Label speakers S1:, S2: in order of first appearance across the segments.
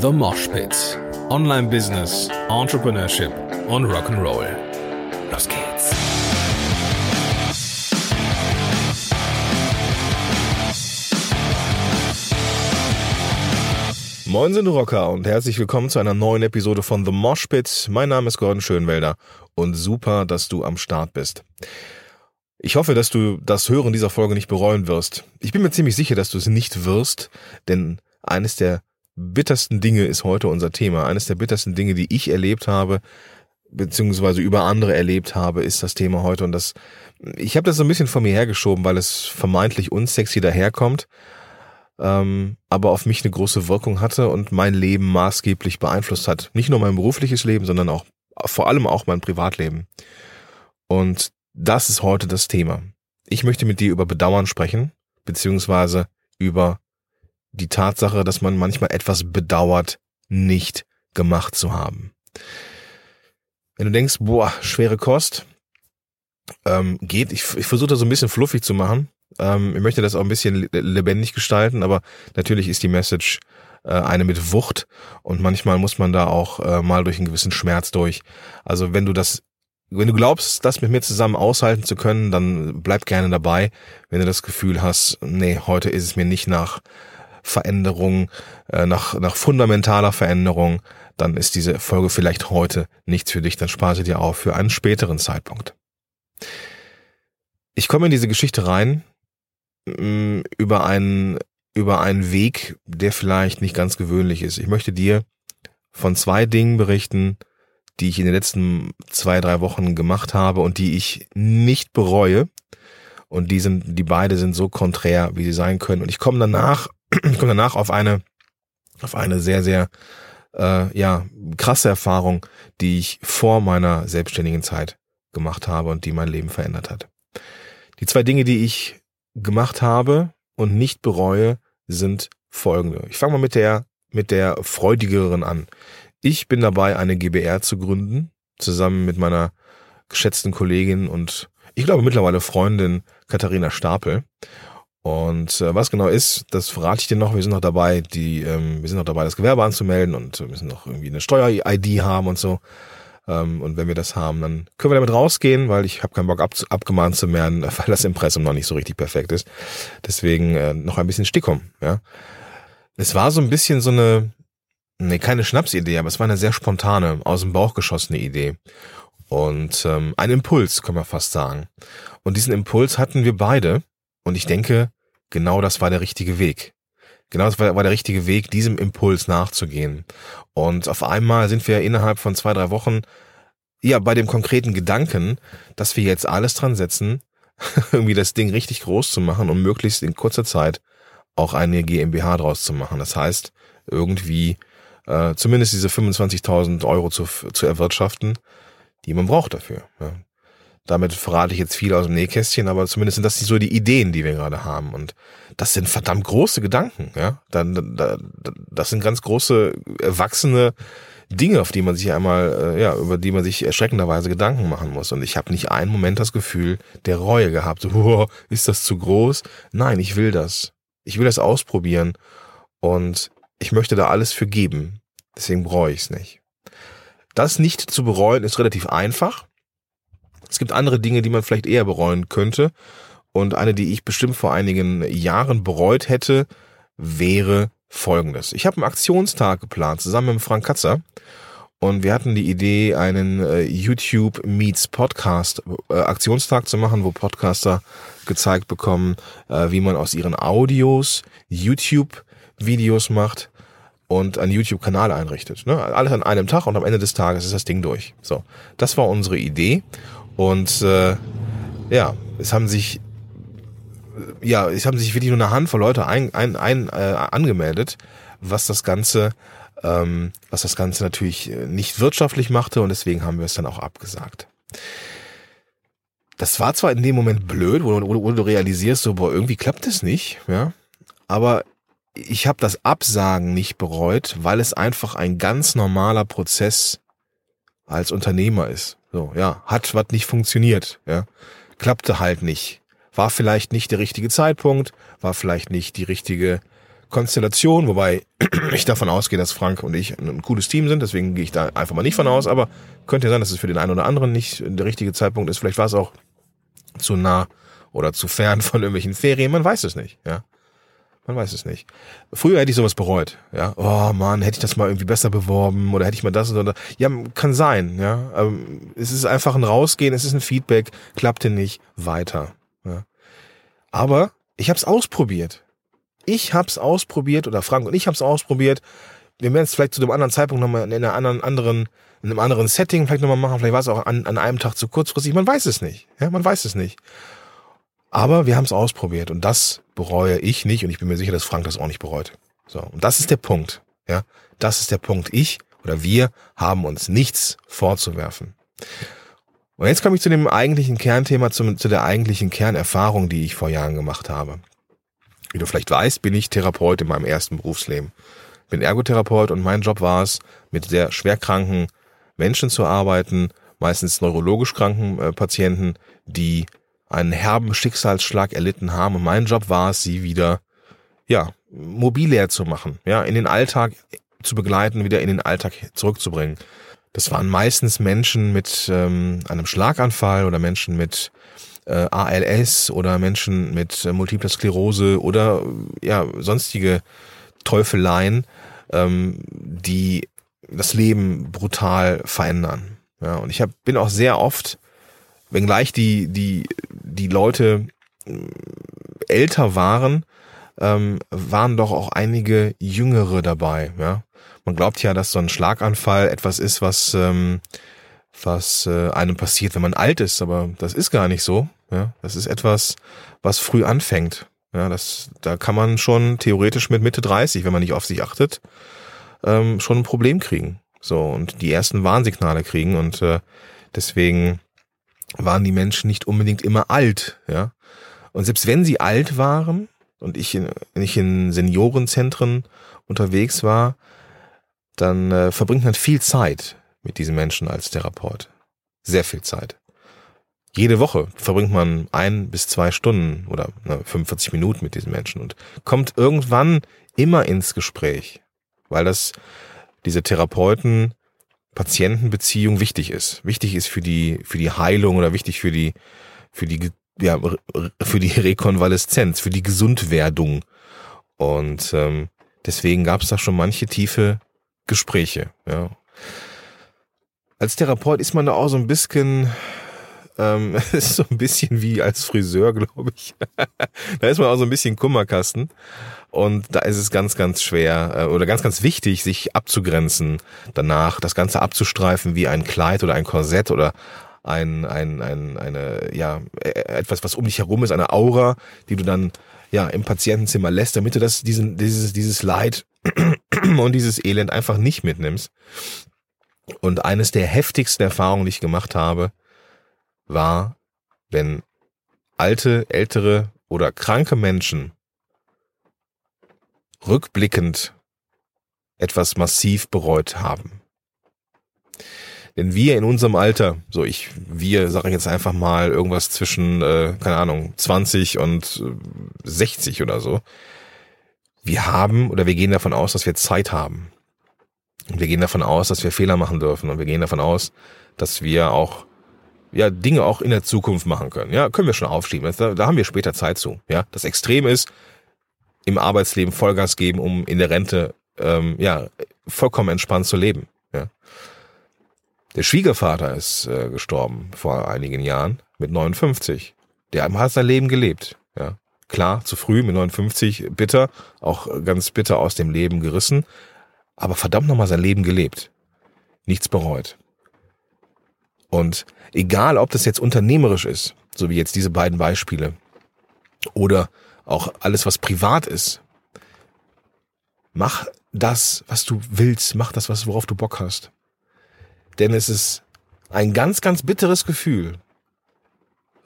S1: The Mosh Pit. Online Business, Entrepreneurship und Rock'n'Roll. Los geht's.
S2: Moin sind Rocker und herzlich willkommen zu einer neuen Episode von The Mosh Pit. Mein Name ist Gordon Schönwelder und super, dass du am Start bist. Ich hoffe, dass du das Hören dieser Folge nicht bereuen wirst. Ich bin mir ziemlich sicher, dass du es nicht wirst, denn eines der bittersten Dinge ist heute unser Thema. Eines der bittersten Dinge, die ich erlebt habe, beziehungsweise über andere erlebt habe, ist das Thema heute. Und das, ich habe das so ein bisschen von mir hergeschoben, weil es vermeintlich unsexy daherkommt, ähm, aber auf mich eine große Wirkung hatte und mein Leben maßgeblich beeinflusst hat. Nicht nur mein berufliches Leben, sondern auch vor allem auch mein Privatleben. Und das ist heute das Thema. Ich möchte mit dir über Bedauern sprechen, beziehungsweise über die Tatsache, dass man manchmal etwas bedauert, nicht gemacht zu haben. Wenn du denkst, boah, schwere Kost, ähm, geht, ich, ich versuche das so ein bisschen fluffig zu machen. Ähm, ich möchte das auch ein bisschen lebendig gestalten, aber natürlich ist die Message äh, eine mit Wucht und manchmal muss man da auch äh, mal durch einen gewissen Schmerz durch. Also wenn du das wenn du glaubst, das mit mir zusammen aushalten zu können, dann bleib gerne dabei. Wenn du das Gefühl hast, nee, heute ist es mir nicht nach Veränderung, äh, nach, nach fundamentaler Veränderung, dann ist diese Folge vielleicht heute nichts für dich, dann spare sie dir auf für einen späteren Zeitpunkt. Ich komme in diese Geschichte rein mm, über einen, über einen Weg, der vielleicht nicht ganz gewöhnlich ist. Ich möchte dir von zwei Dingen berichten, die ich in den letzten zwei, drei Wochen gemacht habe und die ich nicht bereue. Und die sind, die beide sind so konträr, wie sie sein können. Und ich komme danach ich komme danach auf eine, auf eine sehr, sehr äh, ja, krasse Erfahrung, die ich vor meiner selbstständigen Zeit gemacht habe und die mein Leben verändert hat. Die zwei Dinge, die ich gemacht habe und nicht bereue, sind folgende. Ich fange mal mit der, mit der freudigeren an. Ich bin dabei, eine GBR zu gründen, zusammen mit meiner geschätzten Kollegin und ich glaube mittlerweile Freundin Katharina Stapel. Und äh, was genau ist, das verrate ich dir noch. Wir sind noch dabei, die, ähm, wir sind noch dabei, das Gewerbe anzumelden und wir müssen noch irgendwie eine Steuer-ID haben und so. Ähm, und wenn wir das haben, dann können wir damit rausgehen, weil ich habe keinen Bock ab, abgemahnt zu werden, weil das Impressum noch nicht so richtig perfekt ist. Deswegen äh, noch ein bisschen Stickum, ja. Es war so ein bisschen so eine, nee, keine Schnapsidee, aber es war eine sehr spontane, aus dem Bauch geschossene Idee. Und ähm, ein Impuls, kann man fast sagen. Und diesen Impuls hatten wir beide und ich denke, genau das war der richtige Weg. Genau das war, war der richtige Weg, diesem Impuls nachzugehen. Und auf einmal sind wir innerhalb von zwei, drei Wochen ja bei dem konkreten Gedanken, dass wir jetzt alles dran setzen, irgendwie das Ding richtig groß zu machen, um möglichst in kurzer Zeit auch eine GmbH draus zu machen. Das heißt, irgendwie äh, zumindest diese 25.000 Euro zu, zu erwirtschaften, die man braucht dafür. Ja. Damit verrate ich jetzt viel aus dem Nähkästchen, aber zumindest sind das so die Ideen, die wir gerade haben. Und das sind verdammt große Gedanken, ja. Das sind ganz große, erwachsene Dinge, auf die man sich einmal, äh, ja, über die man sich erschreckenderweise Gedanken machen muss. Und ich habe nicht einen Moment das Gefühl der Reue gehabt. Oh, ist das zu groß? Nein, ich will das. Ich will das ausprobieren. Und ich möchte da alles für geben. Deswegen bereue ich es nicht. Das nicht zu bereuen ist relativ einfach. Es gibt andere Dinge, die man vielleicht eher bereuen könnte. Und eine, die ich bestimmt vor einigen Jahren bereut hätte, wäre folgendes. Ich habe einen Aktionstag geplant, zusammen mit Frank Katzer. Und wir hatten die Idee, einen äh, YouTube Meets Podcast äh, Aktionstag zu machen, wo Podcaster gezeigt bekommen, äh, wie man aus ihren Audios YouTube Videos macht und einen YouTube-Kanal einrichtet. Ne? Alles an einem Tag und am Ende des Tages ist das Ding durch. So, das war unsere Idee. Und äh, ja, es haben sich ja, es haben sich wirklich nur eine Handvoll Leute ein, ein, ein, äh, angemeldet, was das Ganze, ähm, was das Ganze natürlich nicht wirtschaftlich machte und deswegen haben wir es dann auch abgesagt. Das war zwar in dem Moment blöd, wo, wo, wo du realisierst, so, boah, irgendwie klappt es nicht, ja, aber ich habe das Absagen nicht bereut, weil es einfach ein ganz normaler Prozess als Unternehmer ist. So, ja, hat was nicht funktioniert, ja. Klappte halt nicht. War vielleicht nicht der richtige Zeitpunkt, war vielleicht nicht die richtige Konstellation, wobei ich davon ausgehe, dass Frank und ich ein cooles Team sind, deswegen gehe ich da einfach mal nicht von aus, aber könnte ja sein, dass es für den einen oder anderen nicht der richtige Zeitpunkt ist. Vielleicht war es auch zu nah oder zu fern von irgendwelchen Ferien, man weiß es nicht, ja. Man weiß es nicht. Früher hätte ich sowas bereut, ja. Oh man, hätte ich das mal irgendwie besser beworben oder hätte ich mal das oder ja, kann sein, ja. Ähm, es ist einfach ein Rausgehen, es ist ein Feedback, klappte nicht, weiter, ja. Aber ich habe es ausprobiert. Ich habe es ausprobiert oder Frank und ich habe es ausprobiert. Wir werden es vielleicht zu einem anderen Zeitpunkt nochmal in einer anderen, anderen, in einem anderen Setting vielleicht nochmal machen. Vielleicht war es auch an, an einem Tag zu kurzfristig. Man weiß es nicht. Ja, man weiß es nicht. Aber wir haben es ausprobiert und das bereue ich nicht und ich bin mir sicher, dass Frank das auch nicht bereut. So, und das ist der Punkt. Ja, das ist der Punkt. Ich oder wir haben uns nichts vorzuwerfen. Und jetzt komme ich zu dem eigentlichen Kernthema, zu, zu der eigentlichen Kernerfahrung, die ich vor Jahren gemacht habe. Wie du vielleicht weißt, bin ich Therapeut in meinem ersten Berufsleben. Bin Ergotherapeut und mein Job war es, mit sehr schwerkranken Menschen zu arbeiten, meistens neurologisch kranken äh, Patienten, die einen herben Schicksalsschlag erlitten haben. Und mein Job war es, sie wieder, ja, mobilär zu machen, ja, in den Alltag zu begleiten, wieder in den Alltag zurückzubringen. Das waren meistens Menschen mit ähm, einem Schlaganfall oder Menschen mit äh, ALS oder Menschen mit äh, Multipler Sklerose oder ja sonstige Teufeleien, ähm, die das Leben brutal verändern. Ja, und ich hab, bin auch sehr oft wenngleich die, die, die Leute äh, älter waren, ähm, waren doch auch einige Jüngere dabei. Ja? Man glaubt ja, dass so ein Schlaganfall etwas ist, was, ähm, was äh, einem passiert, wenn man alt ist, aber das ist gar nicht so. Ja? Das ist etwas, was früh anfängt. Ja, das, da kann man schon theoretisch mit Mitte 30, wenn man nicht auf sich achtet, ähm, schon ein Problem kriegen. So, und die ersten Warnsignale kriegen. Und äh, deswegen waren die Menschen nicht unbedingt immer alt, ja. Und selbst wenn sie alt waren und ich in, nicht in Seniorenzentren unterwegs war, dann äh, verbringt man viel Zeit mit diesen Menschen als Therapeut. Sehr viel Zeit. Jede Woche verbringt man ein bis zwei Stunden oder ne, 45 Minuten mit diesen Menschen und kommt irgendwann immer ins Gespräch, weil das diese Therapeuten Patientenbeziehung wichtig ist. Wichtig ist für die, für die Heilung oder wichtig für die, für die, ja, für die Rekonvaleszenz, für die Gesundwerdung. Und ähm, deswegen gab es da schon manche tiefe Gespräche. Ja. Als Therapeut ist man da auch so ein bisschen, ähm, ist so ein bisschen wie als Friseur, glaube ich. da ist man auch so ein bisschen Kummerkasten. Und da ist es ganz, ganz schwer äh, oder ganz, ganz wichtig, sich abzugrenzen danach, das Ganze abzustreifen wie ein Kleid oder ein Korsett oder ein, ein, ein, eine, ja, äh, etwas, was um dich herum ist, eine Aura, die du dann ja im Patientenzimmer lässt, damit du das, diesen, dieses, dieses Leid und dieses Elend einfach nicht mitnimmst. Und eines der heftigsten Erfahrungen, die ich gemacht habe, war, wenn alte, ältere oder kranke Menschen rückblickend etwas massiv bereut haben. Denn wir in unserem Alter, so ich, wir sage ich jetzt einfach mal irgendwas zwischen, äh, keine Ahnung, 20 und 60 oder so, wir haben oder wir gehen davon aus, dass wir Zeit haben. Und wir gehen davon aus, dass wir Fehler machen dürfen. Und wir gehen davon aus, dass wir auch ja Dinge auch in der Zukunft machen können. Ja, können wir schon aufschieben. Da, da haben wir später Zeit zu. Ja, das Extrem ist, im Arbeitsleben Vollgas geben, um in der Rente ähm, ja vollkommen entspannt zu leben. Ja. Der Schwiegervater ist äh, gestorben vor einigen Jahren mit 59. Der hat sein Leben gelebt. Ja. Klar, zu früh mit 59, bitter, auch ganz bitter aus dem Leben gerissen, aber verdammt nochmal sein Leben gelebt. Nichts bereut. Und egal, ob das jetzt unternehmerisch ist, so wie jetzt diese beiden Beispiele, oder auch alles, was privat ist. Mach das, was du willst, mach das, was, worauf du Bock hast. Denn es ist ein ganz, ganz bitteres Gefühl,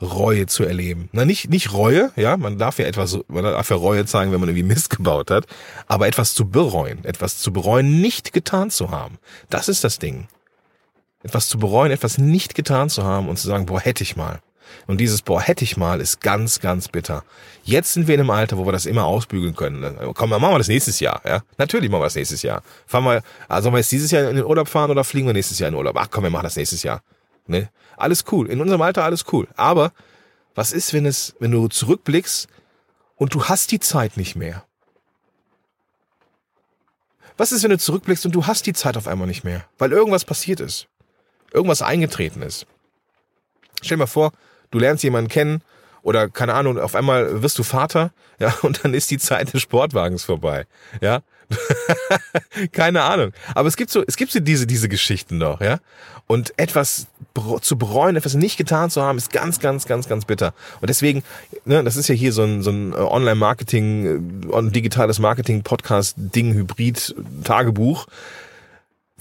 S2: Reue zu erleben. Na, nicht, nicht Reue, ja, man darf ja etwas, man darf ja Reue zeigen, wenn man irgendwie Mist gebaut hat, aber etwas zu bereuen, etwas zu bereuen, nicht getan zu haben. Das ist das Ding. Etwas zu bereuen, etwas nicht getan zu haben und zu sagen, boah, hätte ich mal. Und dieses, boah, hätte ich mal, ist ganz, ganz bitter. Jetzt sind wir in einem Alter, wo wir das immer ausbügeln können. Komm, dann machen wir das nächstes Jahr, ja. Natürlich machen wir das nächstes Jahr. Fahren wir, also sollen wir jetzt dieses Jahr in den Urlaub fahren oder fliegen wir nächstes Jahr in den Urlaub? Ach komm, wir machen das nächstes Jahr. Ne? Alles cool. In unserem Alter alles cool. Aber was ist, wenn es, wenn du zurückblickst und du hast die Zeit nicht mehr? Was ist, wenn du zurückblickst und du hast die Zeit auf einmal nicht mehr, weil irgendwas passiert ist, irgendwas eingetreten ist? Stell dir mal vor, du lernst jemanden kennen oder keine Ahnung, auf einmal wirst du Vater, ja, und dann ist die Zeit des Sportwagens vorbei, ja. keine Ahnung. Aber es gibt so, es gibt so diese, diese Geschichten noch, ja. Und etwas zu bereuen, etwas nicht getan zu haben, ist ganz, ganz, ganz, ganz bitter. Und deswegen, ne, das ist ja hier so ein, so ein äh, Online-Marketing, äh, digitales Marketing-Podcast-Ding, Hybrid, Tagebuch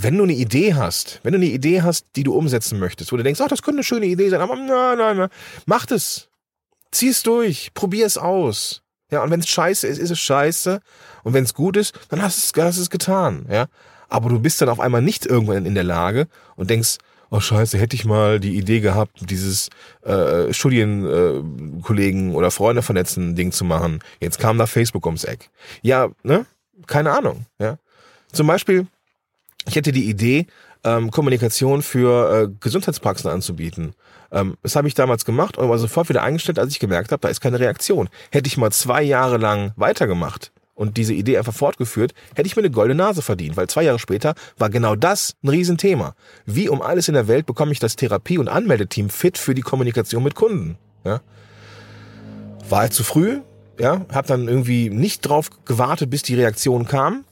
S2: wenn du eine Idee hast, wenn du eine Idee hast, die du umsetzen möchtest, wo du denkst, ach, das könnte eine schöne Idee sein, aber nein, nein, nein, mach es. Zieh es durch, probier es aus. Ja, und wenn es scheiße ist, ist es scheiße. Und wenn es gut ist, dann hast du es, hast es getan. Ja, aber du bist dann auf einmal nicht irgendwann in der Lage und denkst, oh scheiße, hätte ich mal die Idee gehabt, dieses äh, Studienkollegen äh, oder Freunde vernetzen Ding zu machen. Jetzt kam da Facebook ums Eck. Ja, ne? Keine Ahnung. Ja. Zum Beispiel, ich hätte die Idee, ähm, Kommunikation für äh, Gesundheitspraxen anzubieten. Ähm, das habe ich damals gemacht und war sofort wieder eingestellt, als ich gemerkt habe, da ist keine Reaktion. Hätte ich mal zwei Jahre lang weitergemacht und diese Idee einfach fortgeführt, hätte ich mir eine goldene Nase verdient, weil zwei Jahre später war genau das ein Riesenthema. Wie um alles in der Welt bekomme ich das Therapie- und Anmeldeteam fit für die Kommunikation mit Kunden? Ja? War halt zu früh, ja, hab dann irgendwie nicht drauf gewartet, bis die Reaktion kam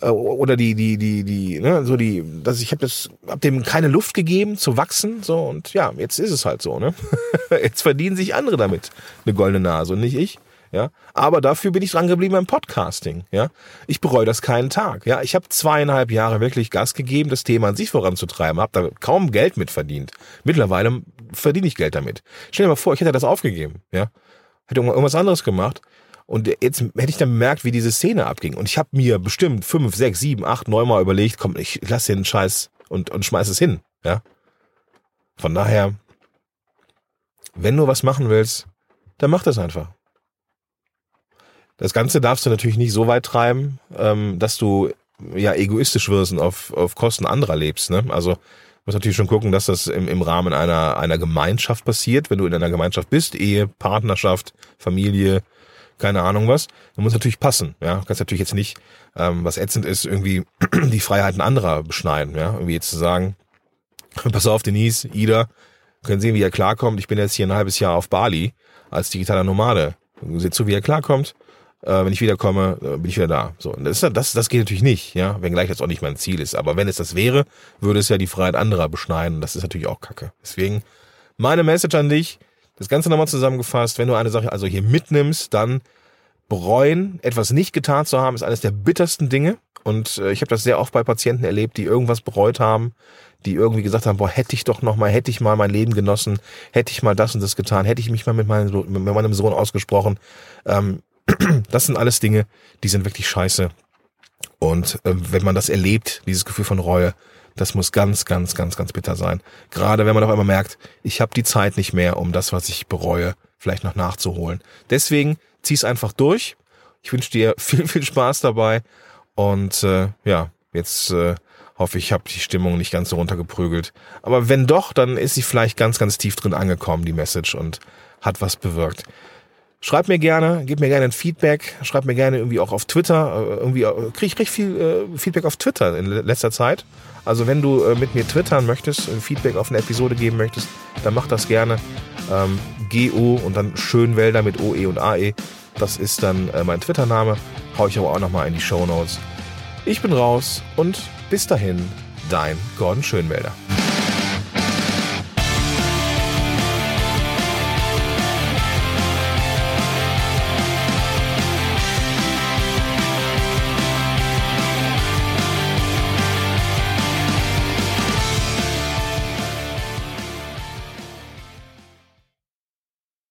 S2: oder die die die die ne, so die dass ich habe das hab dem keine Luft gegeben zu wachsen so und ja jetzt ist es halt so ne? Jetzt verdienen sich andere damit eine goldene Nase und nicht ich ja? Aber dafür bin ich dran geblieben beim Podcasting ja? Ich bereue das keinen Tag ja? Ich habe zweieinhalb Jahre wirklich Gas gegeben das Thema an sich voranzutreiben habe da kaum Geld mit verdient. Mittlerweile verdiene ich Geld damit. Stell dir mal vor ich hätte das aufgegeben ja? Hätte irgendwas anderes gemacht und jetzt hätte ich dann bemerkt, wie diese Szene abging. Und ich habe mir bestimmt fünf, sechs, sieben, acht, neun Mal überlegt, komm, ich lass den Scheiß und, und schmeiß es hin. Ja. Von daher, wenn du was machen willst, dann mach das einfach. Das Ganze darfst du natürlich nicht so weit treiben, ähm, dass du ja egoistisch wirst und auf, auf Kosten anderer lebst. Ne? Also musst natürlich schon gucken, dass das im, im Rahmen einer, einer Gemeinschaft passiert, wenn du in einer Gemeinschaft bist, Ehe, Partnerschaft, Familie, keine Ahnung was. dann muss natürlich passen. Ja, kannst natürlich jetzt nicht, ähm, was ätzend ist, irgendwie die Freiheiten anderer beschneiden. Ja, irgendwie jetzt zu sagen, pass auf, Denise, Ida, können sehen, wie er klarkommt. Ich bin jetzt hier ein halbes Jahr auf Bali als digitaler Nomade. Du siehst so, wie er klarkommt. Äh, wenn ich wiederkomme, äh, bin ich wieder da. So, das, das, das geht natürlich nicht, ja, wenngleich das auch nicht mein Ziel ist. Aber wenn es das wäre, würde es ja die Freiheit anderer beschneiden. Das ist natürlich auch Kacke. Deswegen meine Message an dich: das Ganze nochmal zusammengefasst, wenn du eine Sache also hier mitnimmst, dann bereuen, etwas nicht getan zu haben, ist eines der bittersten Dinge. Und äh, ich habe das sehr oft bei Patienten erlebt, die irgendwas bereut haben, die irgendwie gesagt haben, boah, hätte ich doch noch mal, hätte ich mal mein Leben genossen, hätte ich mal das und das getan, hätte ich mich mal mit meinem, mit meinem Sohn ausgesprochen. Ähm, das sind alles Dinge, die sind wirklich scheiße. Und äh, wenn man das erlebt, dieses Gefühl von Reue, das muss ganz, ganz, ganz, ganz bitter sein. Gerade wenn man auf einmal merkt, ich habe die Zeit nicht mehr, um das, was ich bereue, vielleicht noch nachzuholen. Deswegen zieh's einfach durch. Ich wünsche dir viel, viel Spaß dabei. Und äh, ja, jetzt äh, hoffe ich, habe die Stimmung nicht ganz so runtergeprügelt. Aber wenn doch, dann ist sie vielleicht ganz, ganz tief drin angekommen, die Message, und hat was bewirkt. Schreib mir gerne, gib mir gerne ein Feedback, schreib mir gerne irgendwie auch auf Twitter. Äh, irgendwie äh, krieg ich richtig viel äh, Feedback auf Twitter in letzter Zeit. Also wenn du mit mir twittern möchtest, Feedback auf eine Episode geben möchtest, dann mach das gerne. Ähm, GO und dann Schönwälder mit OE und AE. Das ist dann mein Twitter-Name. Hau ich aber auch nochmal in die Show Notes. Ich bin raus und bis dahin, dein Gordon Schönwälder.